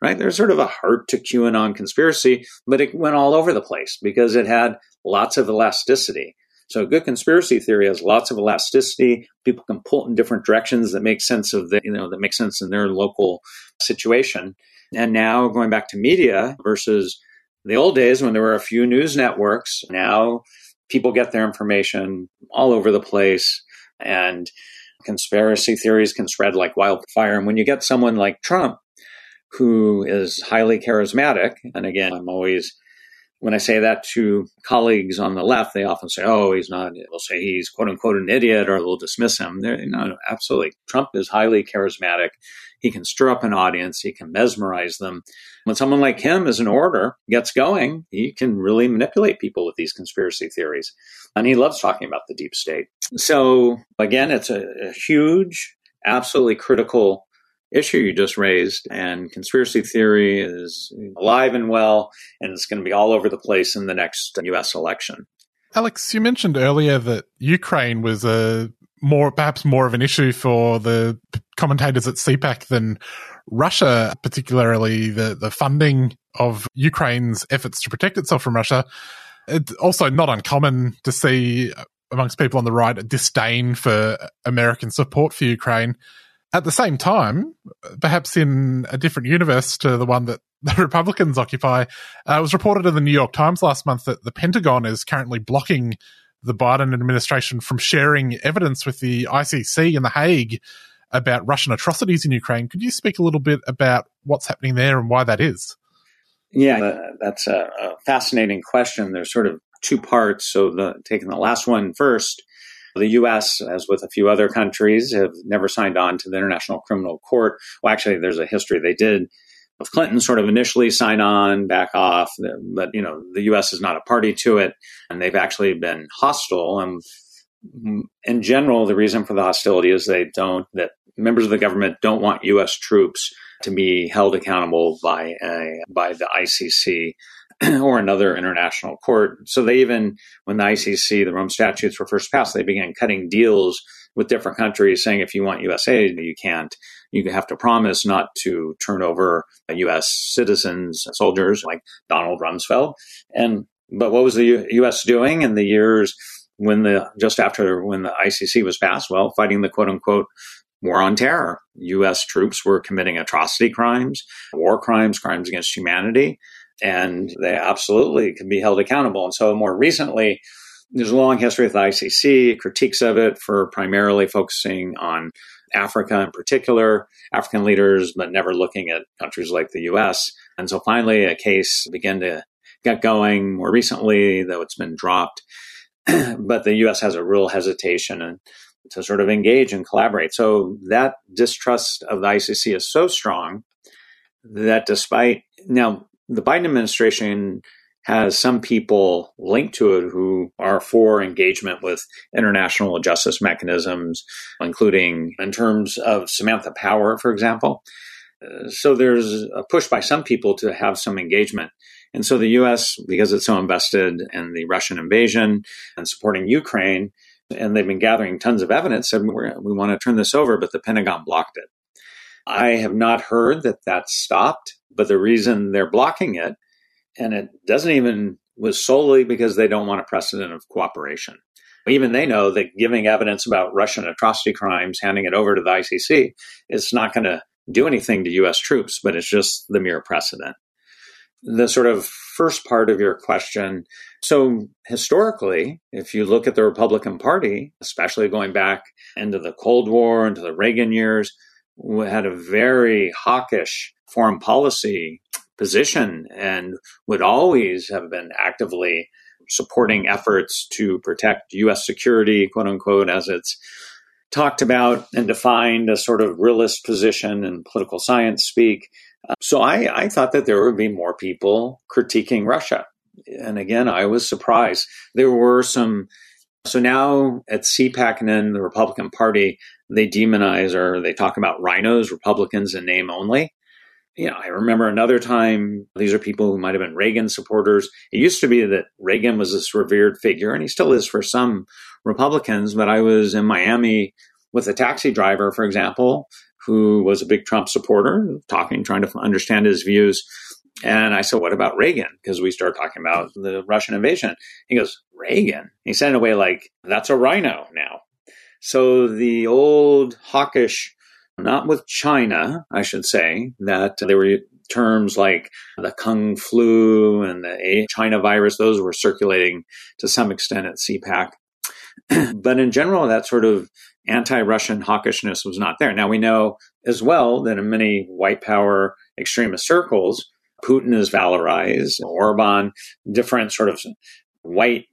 S9: right? There's sort of a heart to QAnon conspiracy, but it went all over the place because it had lots of elasticity. So a good conspiracy theory has lots of elasticity. People can pull in different directions that make sense of the, you know, that make sense in their local situation. And now going back to media versus the old days when there were a few news networks, now people get their information all over the place and conspiracy theories can spread like wildfire. And when you get someone like Trump, who is highly charismatic, and again, I'm always when I say that to colleagues on the left, they often say, "Oh, he's not." They'll say he's "quote unquote" an idiot, or they'll dismiss him. They're, no, absolutely. Trump is highly charismatic. He can stir up an audience. He can mesmerize them. When someone like him, as an orator, gets going, he can really manipulate people with these conspiracy theories, and he loves talking about the deep state. So again, it's a, a huge, absolutely critical issue you just raised. And conspiracy theory is alive and well, and it's going to be all over the place in the next US election.
S7: Alex, you mentioned earlier that Ukraine was a more, perhaps more of an issue for the commentators at CPAC than Russia, particularly the, the funding of Ukraine's efforts to protect itself from Russia. It's also not uncommon to see amongst people on the right a disdain for American support for Ukraine. At the same time, perhaps in a different universe to the one that the Republicans occupy, uh, it was reported in the New York Times last month that the Pentagon is currently blocking the Biden administration from sharing evidence with the ICC in The Hague about Russian atrocities in Ukraine. Could you speak a little bit about what's happening there and why that is?
S9: Yeah, that's a, fascinating question. There's sort of two parts. So, the, taking the last one first, the U.S., as with a few other countries, have never signed on to the International Criminal Court. Well, actually, there's a history. They did with Clinton sort of initially sign on, back off, but you know the U.S. is not a party to it, and they've actually been hostile. And mm, in general, the reason for the hostility is they don't that members of the government don't want U.S. troops to be held accountable by a, by the ICC or another international court. So they even, when the ICC, the Rome Statutes were first passed, they began cutting deals with different countries saying if you want US aid, you can't. You have to promise not to turn over US citizens, soldiers like Donald Rumsfeld. And, but what was the US doing in the years when the, just after when the ICC was passed? Well, fighting the quote unquote war on terror. US troops were committing atrocity crimes, war crimes, crimes against humanity and they absolutely can be held accountable. And so, more recently, there's a long history with the ICC, critiques of it for primarily focusing on Africa in particular, African leaders, but never looking at countries like the US. And so finally, a case began to get going more recently, though it's been dropped. but the US has a real hesitation and to sort of engage and collaborate. So that distrust of the ICC is so strong that despite now the Biden administration has some people linked to it who are for engagement with international justice mechanisms, including in terms of Samantha Power, for example. Uh, so there's a push by some people to have some engagement. And so the US, because it's so invested in the Russian invasion and supporting Ukraine, and they've been gathering tons of evidence, said we want to turn this over, but the Pentagon blocked it. I have not heard that that stopped. But the reason they're blocking it, and it doesn't even was solely because they don't want a precedent of cooperation. Even they know that giving evidence about Russian atrocity crimes, handing it over to the ICC, is not going to do anything to U.S. troops, but it's just the mere precedent. The sort of first part of your question. So, historically, if you look at the Republican Party, especially going back into the Cold War, into the Reagan years, had a very hawkish foreign policy position and would always have been actively supporting efforts to protect U.S. security, quote unquote, as it's talked about and defined a sort of realist position in political science speak. Uh, so I, I thought that there would be more people critiquing Russia. And again, I was surprised. There were some. So now at CPAC and then the Republican Party, they demonize or they talk about RINOs, Republicans in name only. You know, I remember another time, these are people who might have been Reagan supporters. It used to be that Reagan was this revered figure, and he still is for some Republicans. But I was in Miami with a taxi driver, for example, who was a big Trump supporter, talking, trying to understand his views. And I said, What about Reagan? Because we start talking about the Russian invasion. He goes, Reagan? He said in a way like, That's a RINO now. So the old hawkish, not with China, I should say, that there were terms like the Kung flu and the China virus, those were circulating to some extent at CPAC. but in general, that sort of anti Russian hawkishness was not there. Now we know as well that in many white power extremist circles, Putin is valorized, Orban, different sort of white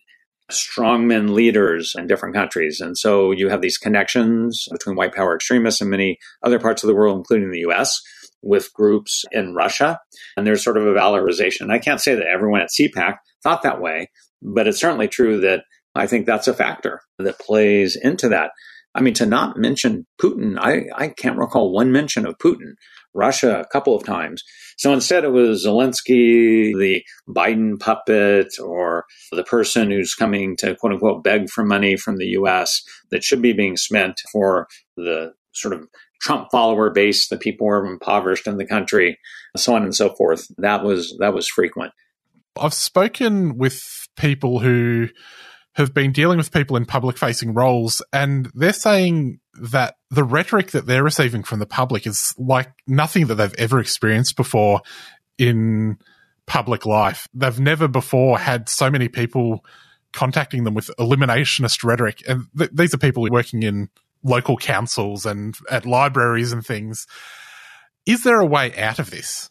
S9: strongmen leaders in different countries. And so you have these connections between white power extremists and many other parts of the world, including the US, with groups in Russia. And there's sort of a valorization. I can't say that everyone at CPAC thought that way, but it's certainly true that I think that's a factor that plays into that. I mean, to not mention Putin, I, I can't recall one mention of Putin Russia a couple of times. So instead, it was Zelensky, the Biden puppet, or the person who's coming to quote unquote beg for money from the US that should be being spent for the sort of Trump follower base, the people who are impoverished in the country, so on and so forth. That was that was frequent.
S7: I've spoken with people who have been dealing with people in public facing roles, and they're saying that the rhetoric that they're receiving from the public is like nothing that they've ever experienced before in public life. They've never before had so many people contacting them with eliminationist rhetoric. And th- these are people working in local councils and at libraries and things. Is there a way out of this?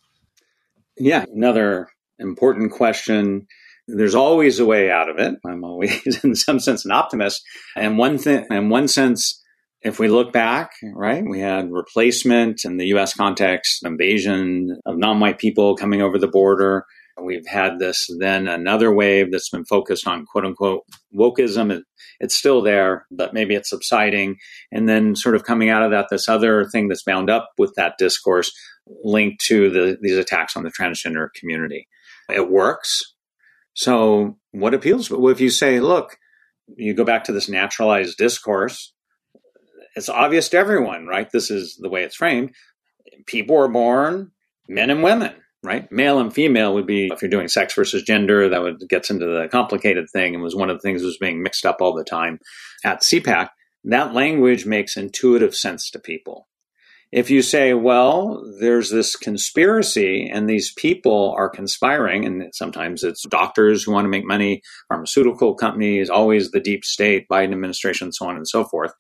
S9: Yeah, another important question there's always a way out of it. I'm always, in some sense, an optimist. And one thing, in one sense, if we look back, right, we had replacement in the U.S. context, invasion of non-white people coming over the border. We've had this then another wave that's been focused on quote unquote wokeism. It's still there, but maybe it's subsiding. And then sort of coming out of that, this other thing that's bound up with that discourse linked to the, these attacks on the transgender community. It works. So what appeals? Well, if you say, look, you go back to this naturalized discourse, it's obvious to everyone, right? This is the way it's framed. People are born men and women, right? Male and female would be, if you're doing sex versus gender, that would gets into the complicated thing and was one of the things that was being mixed up all the time at CPAC. That language makes intuitive sense to people. If you say, well, there's this conspiracy and these people are conspiring, and sometimes it's doctors who want to make money, pharmaceutical companies, always the deep state, Biden administration, so on and so forth,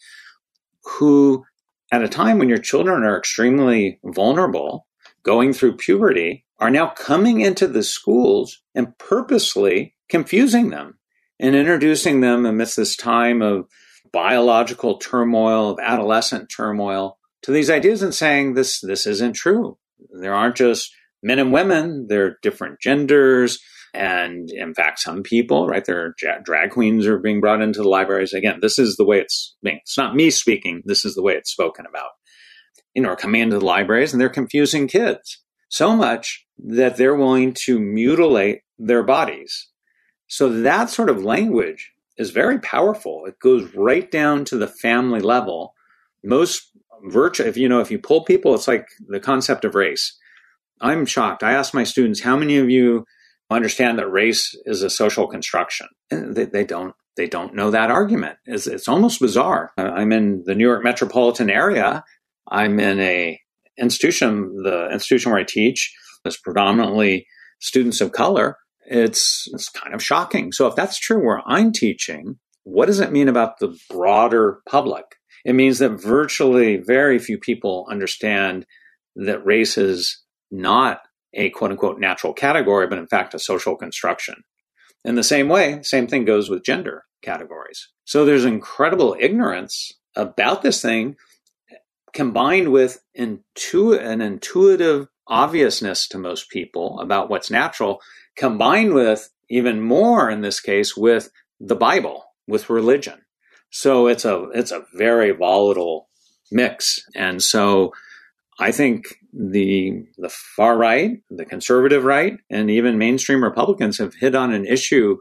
S9: who at a time when your children are extremely vulnerable, going through puberty, are now coming into the schools and purposely confusing them and introducing them amidst this time of biological turmoil, of adolescent turmoil, to these ideas and saying this this isn't true. There aren't just men and women; they're different genders. And in fact, some people, right, there are drag queens are being brought into the libraries. Again, this is the way it's being. It's not me speaking. This is the way it's spoken about. You know, are coming into the libraries and they're confusing kids so much that they're willing to mutilate their bodies. So that sort of language is very powerful. It goes right down to the family level. Most virtue if you know if you pull people it's like the concept of race. I'm shocked. I ask my students how many of you understand that race is a social construction? They, they don't they don't know that argument. It's, it's almost bizarre. Uh, I'm in the new york metropolitan area. I'm in a institution the institution where i teach is predominantly students of color. It's it's kind of shocking. So if that's true where i'm teaching what does it mean about the broader public it means that virtually very few people understand that race is not a quote unquote natural category, but in fact a social construction. In the same way, same thing goes with gender categories. So there's incredible ignorance about this thing combined with intu- an intuitive obviousness to most people about what's natural, combined with even more in this case with the Bible, with religion. So it's a it's a very volatile mix. And so I think the the far right, the conservative right, and even mainstream Republicans have hit on an issue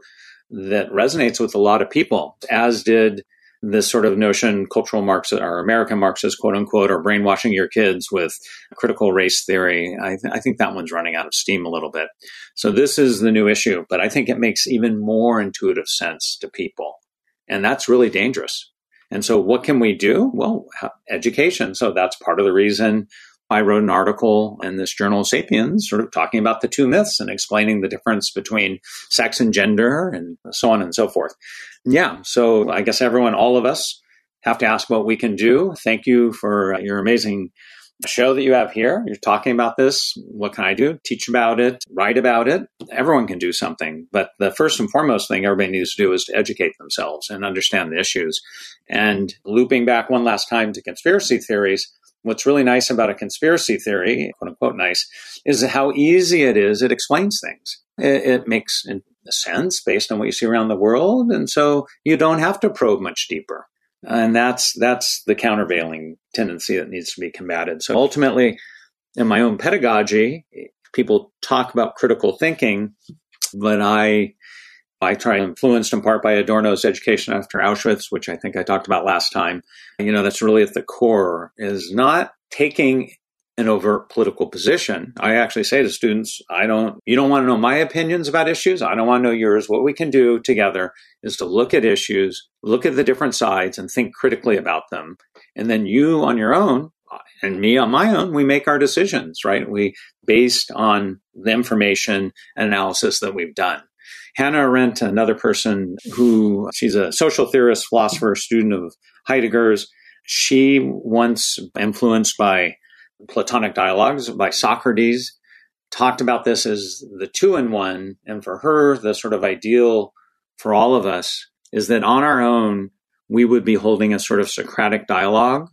S9: that resonates with a lot of people, as did this sort of notion, cultural Marxist or American Marxist, quote unquote, or brainwashing your kids with critical race theory. I, th- I, think that one's running out of steam a little bit. So this is the new issue, but I think it makes even more intuitive sense to people. And that's really dangerous. And so what can we do? Well, uh, education. So that's part of the reason I wrote an article in this journal Sapiens, sort of talking about the two myths and explaining the difference between sex and gender and so on and so forth. Yeah. So I guess everyone, all of us, have to ask what we can do. Thank you for your amazing show that you have here. You're talking about this. What can I do? Teach about it, write about it. Everyone can do something. But the first and foremost thing everybody needs to do is to educate themselves and understand the issues. And looping back one last time to conspiracy theories, what's really nice about a conspiracy theory, quote unquote nice, is how easy it is. It explains things. It, it makes sense based on what you see around the world. And so you don't have to probe much deeper. And that's, that's the countervailing tendency that needs to be combated. So ultimately, in my own pedagogy, people talk about critical thinking, but I I try influenced in part by Adorno's education after Auschwitz, which I think I talked about last time. You know, that's really at the core is not taking an overt political position. I actually say to students, I don't, you don't want to know my opinions about issues. I don't want to know yours. What we can do together is to look at issues, look at the different sides and think critically about them. And then you on your own and me on my own, we make our decisions, right? We based on the information and analysis that we've done. Hannah Arendt, another person who she's a social theorist, philosopher, student of Heidegger's. She once influenced by Platonic dialogues by Socrates talked about this as the two in one. And for her, the sort of ideal for all of us is that on our own, we would be holding a sort of Socratic dialogue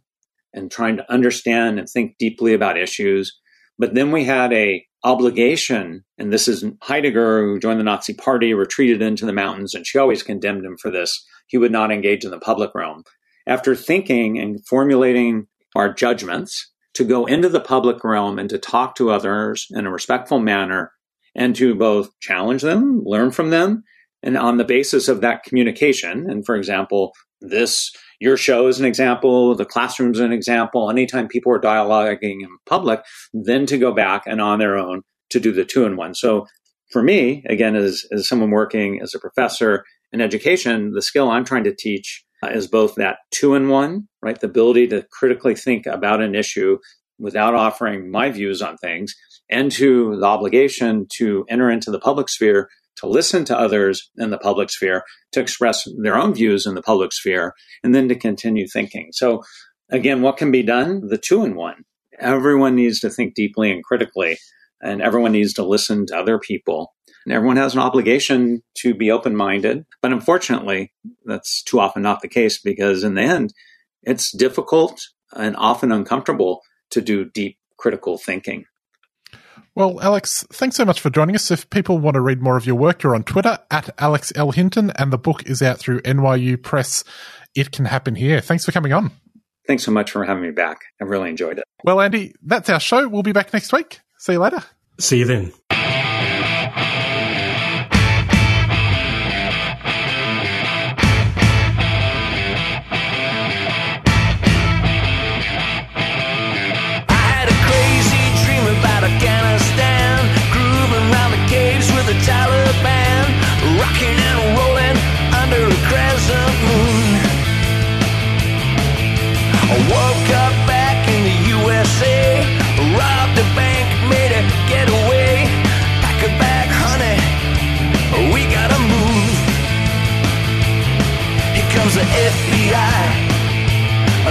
S9: and trying to understand and think deeply about issues. But then we had a obligation, and this is Heidegger, who joined the Nazi party, retreated into the mountains, and she always condemned him for this. He would not engage in the public realm. After thinking and formulating our judgments, to go into the public realm and to talk to others in a respectful manner and to both challenge them, learn from them, and on the basis of that communication, and for example, this your show is an example, the classroom is an example. Anytime people are dialoguing in public, then to go back and on their own to do the two in one. So for me, again, as, as someone working as a professor in education, the skill I'm trying to teach Uh, is both that two in one, right? The ability to critically think about an issue without offering my views on things, and to the obligation to enter into the public sphere to listen to others in the public sphere, to express their own views in the public sphere, and then to continue thinking. So, again, what can be done? The two in one. Everyone needs to think deeply and critically, and everyone needs to listen to other people. And everyone has an obligation to be open minded. But unfortunately, that's too often not the case because in the end, it's difficult and often uncomfortable to do deep critical thinking.
S7: Well, Alex, thanks so much for joining us. If people want to read more of your work, you're on Twitter at Alex L. Hinton, and the book is out through NYU Press. It can happen here. Thanks for coming on.
S9: Thanks so much for having me back. I really enjoyed it.
S7: Well, Andy, that's our show. We'll be back next week. See you later.
S8: See you then.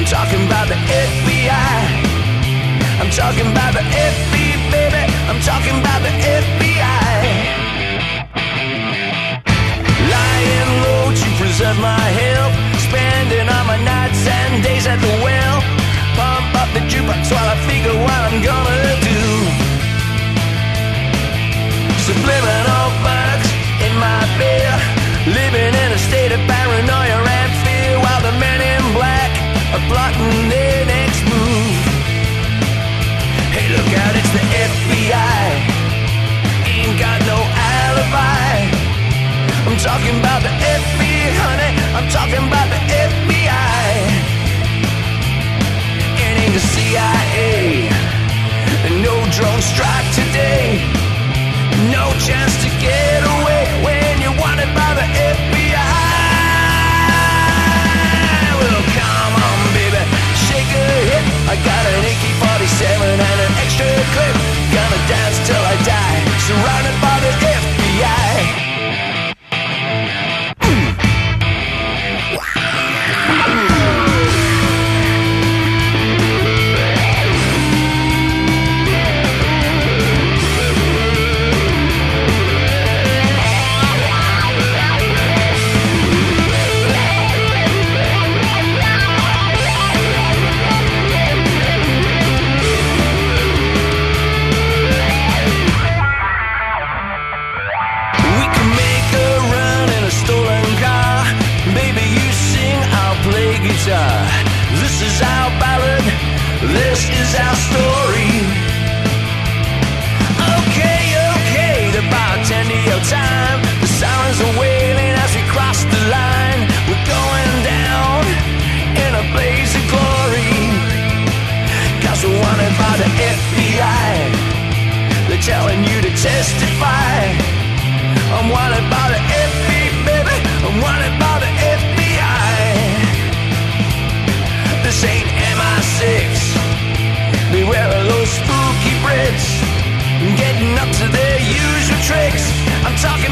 S8: talking about the FBI. I'm talking about the FBI, baby. I'm talking about the FBI. Lying low to preserve my health. Spending all my nights and days
S10: at the well. Pump up the jukebox while I figure what I'm gonna do. Subliminal. Talking about the FBI, honey. I'm talking about the FBI. It ain't the CIA. No drone strike today. No chance to get away when you're wanted by the FBI. Well, come on, baby, shake a hip. I got an AK-47 and an extra clip. Gonna dance till I die, surrounded by I'm wanted by the FBI, baby. I'm wanted by the FBI. This ain't MI6. Beware of those spooky Brits getting up to their usual tricks. I'm talking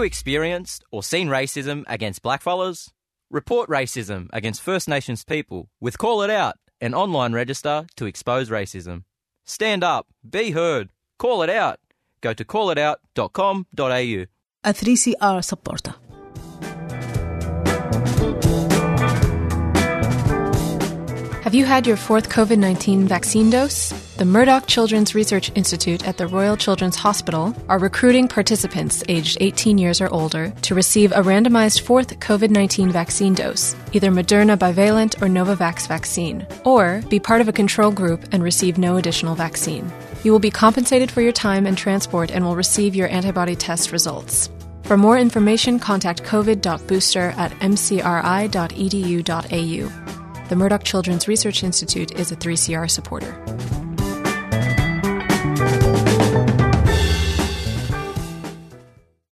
S11: you experienced or seen racism against blackfellas? Report racism against First Nations people with Call It Out, an online register to expose racism. Stand up, be heard, call it out. Go to callitout.com.au.
S12: A 3CR supporter.
S13: Have you had your fourth COVID 19 vaccine dose? The Murdoch Children's Research Institute at the Royal Children's Hospital are recruiting participants aged 18 years or older to receive a randomized fourth COVID 19 vaccine dose, either Moderna bivalent or Novavax vaccine, or be part of a control group and receive no additional vaccine. You will be compensated for your time and transport and will receive your antibody test results. For more information, contact covid.booster at mcri.edu.au. The Murdoch Children's Research Institute is a 3CR supporter.